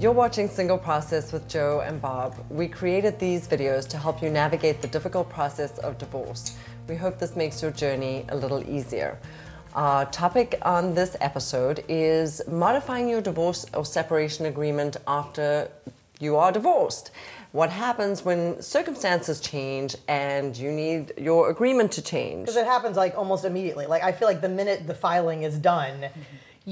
You're watching Single Process with Joe and Bob. We created these videos to help you navigate the difficult process of divorce. We hope this makes your journey a little easier. Our topic on this episode is modifying your divorce or separation agreement after you are divorced. What happens when circumstances change and you need your agreement to change? Because it happens like almost immediately. Like I feel like the minute the filing is done, mm-hmm.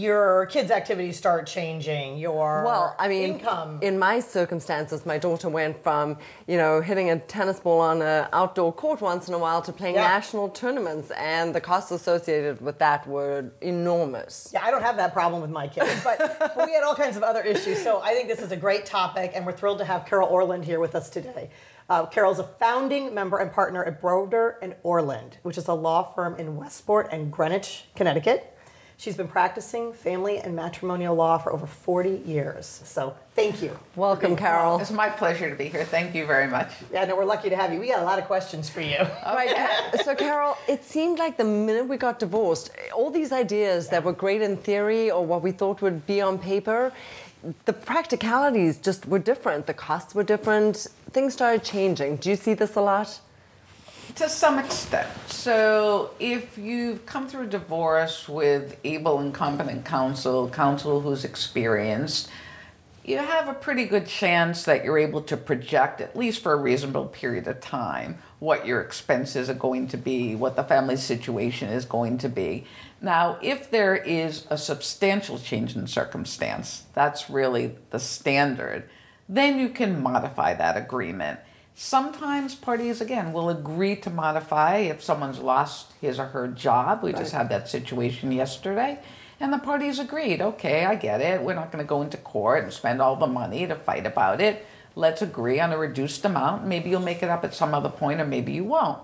Your kids' activities start changing. Your Well, I mean, income. in my circumstances, my daughter went from, you know, hitting a tennis ball on an outdoor court once in a while to playing Yeah. national tournaments, and the costs associated with that were enormous. yeah, I don't have that problem with my kids, but, but we had all kinds of other issues. So I think this is a great topic, and we're thrilled to have Carole Orland here with us today. Uh, Carole's a founding member and partner at Broder and Orland, which is a law firm in Westport and Greenwich, Connecticut. She's been practicing family and matrimonial law for over 40 years. So thank you. Welcome, Carole. It's my pleasure to be here. Thank you very much. Yeah, no, we're lucky to have you. We got a lot of questions for you. Right. So, Carole, it seemed like the minute we got divorced, all these ideas that were great in theory or what we thought would be on paper, the practicalities just were different. The costs were different. Things started changing. Do you see this a lot? To some extent. So, if you've come through a divorce with able and competent counsel, counsel who's experienced, you have a pretty good chance that you're able to project, at least for a reasonable period of time, what your expenses are going to be, what the family situation is going to be. Now, if there is a substantial change in circumstance, that's really the standard, then you can modify that agreement. Sometimes parties, again, will agree to modify if someone's lost his or her job. We just had that situation yesterday. And the parties agreed, okay, I get it. We're not going to go into court and spend all the money to fight about it. Let's agree on a reduced amount. Maybe you'll make it up at some other point, or maybe you won't.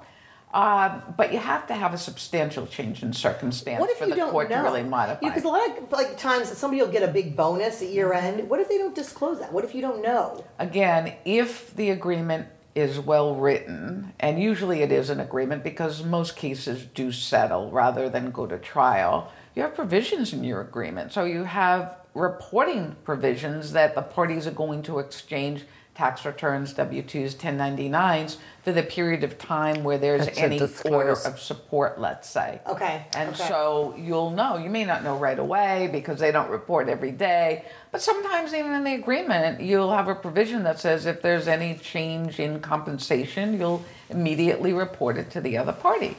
Uh, but you have to have a substantial change in circumstance What if for you the don't court know? to really modify. Because a lot of like times somebody will get a big bonus at year end. What if they don't disclose that? What if you don't know? Again, if the agreement is well written, and usually it is an agreement because most cases do settle rather than go to trial, you have provisions in your agreement. So you have reporting provisions that the parties are going to exchange tax returns, W 2s, 1099s for the period of time where there's That should any disclose. order of support, let's say. Okay, And okay. so you'll know. You may not know right away because they don't report every day. But sometimes, even in the agreement, you'll have a provision that says if there's any change in compensation, you'll immediately report it to the other party.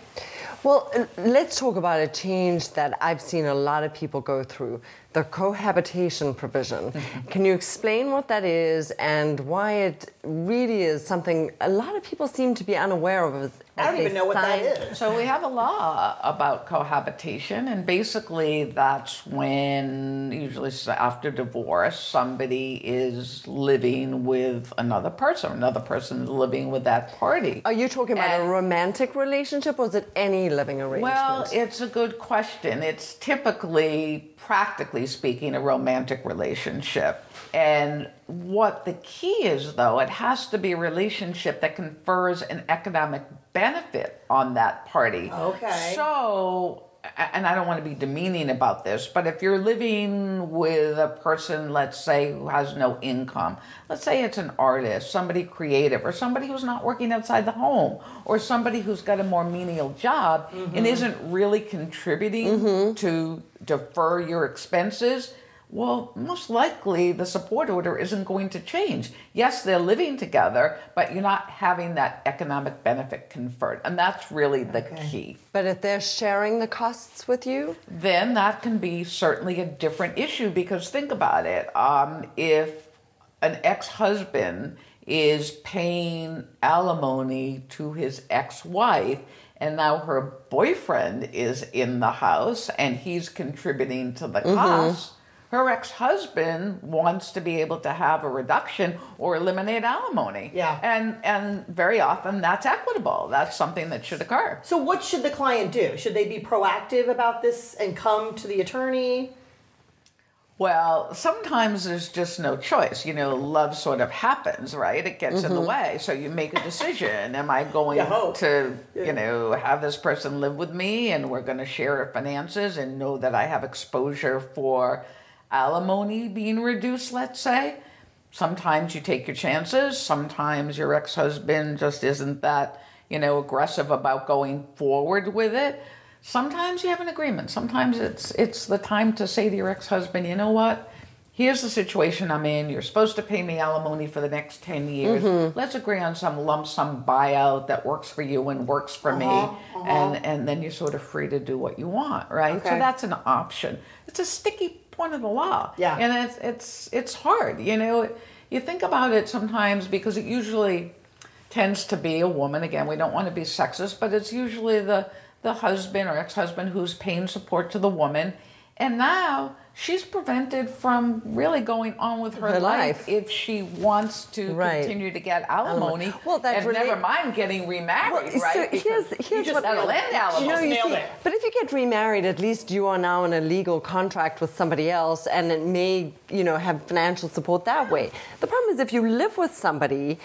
Well, let's talk about a change that I've seen a lot of people go through the cohabitation provision. Mm-hmm. Can you explain what that is and why it really is something a lot of people seem to be unaware of? As, I don't even know what that sign- is. So we have a law about cohabitation, and basically that's when, usually after divorce, somebody is living with another person. Another person is living with that party. Are you talking about a romantic relationship or is it any living arrangement? Well, it's a good question. It's typically, practically speaking, a romantic relationship. And what the key is, though, it has to be a relationship that confers an economic benefit on that party. Okay. So, and I don't want to be demeaning about this, but if you're living with a person, let's say, who has no income, let's say it's an artist, somebody creative, or somebody who's not working outside the home, or somebody who's got a more menial job and mm-hmm. isn't really contributing mm-hmm. to defer your expenses. Well, most likely the support order isn't going to change. Yes, they're living together, but you're not having that economic benefit conferred. And that's really the Okay. key. but if they're sharing the costs with you, Then that can be certainly a different issue because think about it. Um, if an ex husband is paying alimony to his ex wife, and now her boyfriend is in the house and he's contributing to the costs. Her ex husband wants to be able to have a reduction or eliminate alimony. Yeah. And and very often that's equitable. That's something that should occur. So what should the client do? Should they be proactive about this and come to the attorney? Well, sometimes there's just no choice. You know, love sort of happens, right? It gets in the mm-hmm. way. So you make a decision. Am I going hope. to, Yeah. you know, have this person live with me and we're going to share finances and know that I have exposure for alimony being reduced, let's say? Sometimes you take your chances. Sometimes your ex husband just isn't that, you know, aggressive about going forward with it. Sometimes you have an agreement. Sometimes it's it's the time to say to your ex husband, you know what? Here's the situation I'm in. You're supposed to pay me alimony for the next 10 years. Mm-hmm. Let's agree on some lump sum buyout that works for you and works for me. Uh-huh, And, and then you're sort of free to do what you want, right? So that's an option. It's a sticky point of the law. Yeah. And it's, it's, it's hard, you know. You think about it sometimes because it usually tends to be a woman. Again, we don't want to be sexist, but it's usually the, the husband or ex husband who's paying support to the woman. And now she's prevented from really going on with her, Her life, life. if she wants to Right. continue to get alimony. Well, that and relate- never mind getting remarried, Well, right? so Because here's- you here's just what- that'll end alimony. You know, you see, but if you get remarried, at least you are now in a legal contract with somebody else, and it may, you know, have financial support that way. The problem is if you live with somebody,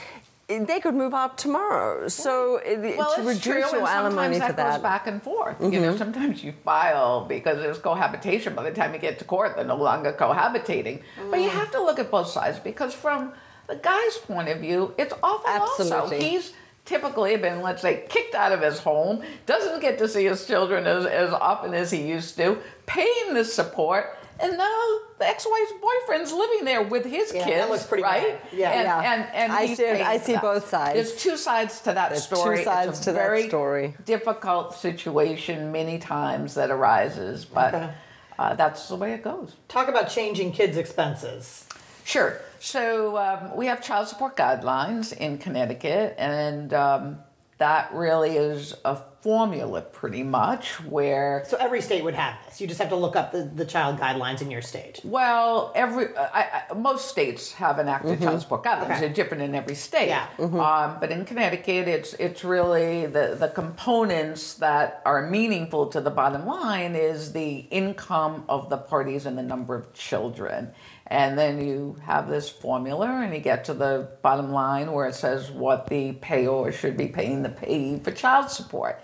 they could move out tomorrow. So eh, well, to it's reduce true, your alimony that for that. Mm-hmm. goes back and forth. You know, sometimes you file because there's cohabitation. By the time you get to court, they're no longer cohabitating. But Mm. you have to look at both sides because from the guy's point of view, it's awful. Also, he's typically been, let's say, kicked out of his home, doesn't get to see his children as, as often as he used to, paying this support. And now the ex-wife's boyfriend's living there with his Yeah, that kids, pretty right? bad. Yeah. and, Yeah. and and I see I see that. both sides. There's two sides to that There's story. two sides it's a to that story. difficult situation many times that arises, but Okay. uh, that's the way it goes. Talk about changing kids' expenses. Sure. So um, we have child support guidelines in Connecticut, and um, that really is a formula pretty much where So every state would have this. You just have to look up the, the child guidelines in your state. Well, every uh, I, I, most states have enacted mm-hmm. child support guidelines. Okay. They're different in every state. Yeah. Mm-hmm. Um, but in Connecticut, it's it's really the the components that are meaningful to the bottom line is the income of the parties and the number of children. And then you have this formula, and you get to the bottom line where it says what the payor should be paying the payee for child support.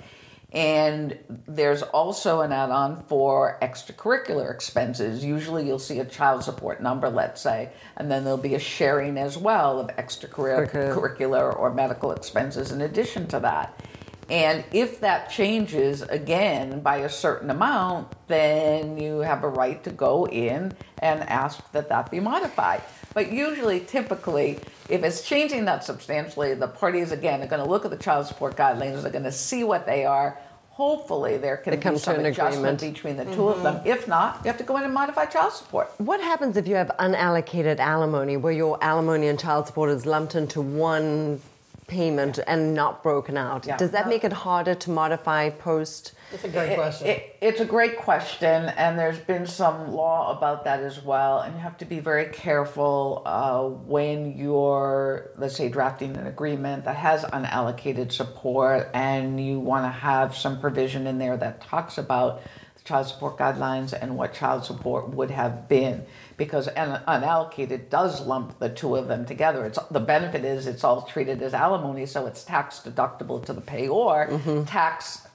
And there's also an add on for extracurricular expenses. Usually you'll see a child support number, let's say, and then there'll be a sharing as well of extracurricular or medical expenses in addition to that. And if that changes again by a certain amount, then you have a right to go in and ask that that be modified. But usually, typically, if it's changing that substantially, the parties again are going to look at the child support guidelines, they're going to see what they are. Hopefully, there can They be to some an adjustment agreement. between the 2 of mm-hmm. them. If not, you have to go in and modify child support. What happens if you have unallocated alimony, where your alimony and child support is lumped into one payment and not broken out? Yeah. Does that make it harder to modify post? That's a great It- question. it- it's a great question, and there's been some law about that as well. And you have to be very careful uh, when you're, let's say, drafting an agreement that has unallocated support, and you want to have some provision in there that talks about the child support guidelines and what child support would have been. Because un- unallocated does lump the two of them together. It's the benefit is it's all treated as alimony, so it's tax deductible to the payor, mm-hmm. tax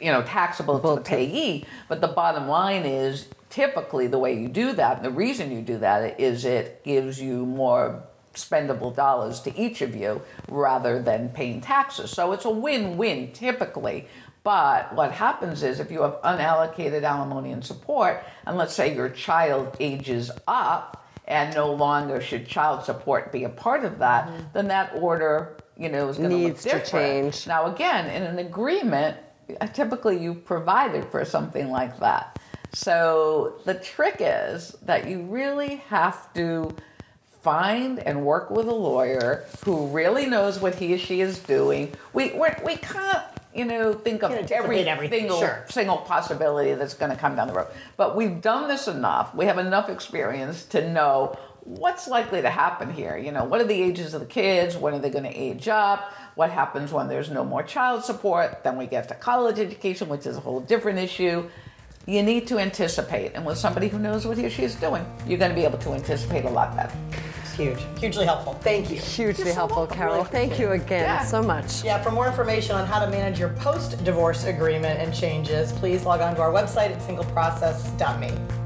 you know, taxable to the payee. But the bottom line is typically the way you do that, and the reason you do that is it gives you more spendable dollars to each of you rather than paying taxes. So it's a win-win typically. But what happens is if you have unallocated alimony and support, and let's say your child ages up and no longer should child support be a part of that, mm-hmm. then that order, you know, is going to look Needs to change. Now, again, in an agreement, typically you provided for something like that. So the trick is that you really have to find and work with a lawyer who really knows what he or she is doing. We we're, we can't you know think of every everything, single sure. single possibility that's going to come down the road. But we've done this enough. We have enough experience to know what's likely to happen here. You know, what are the ages of the kids? When are they going to age up? What happens when there's no more child support? Then we get to college education, which is a whole different issue. You need to anticipate, and with somebody who knows what he or she is doing, you're going to be able to anticipate a lot better. It's huge. Hugely helpful. Thank you. Hugely You're helpful, welcome. Carole. Really Thank you again Yeah. so much. Yeah, for more information on how to manage your post divorce agreement and changes, please log on to our website at singleprocess.me.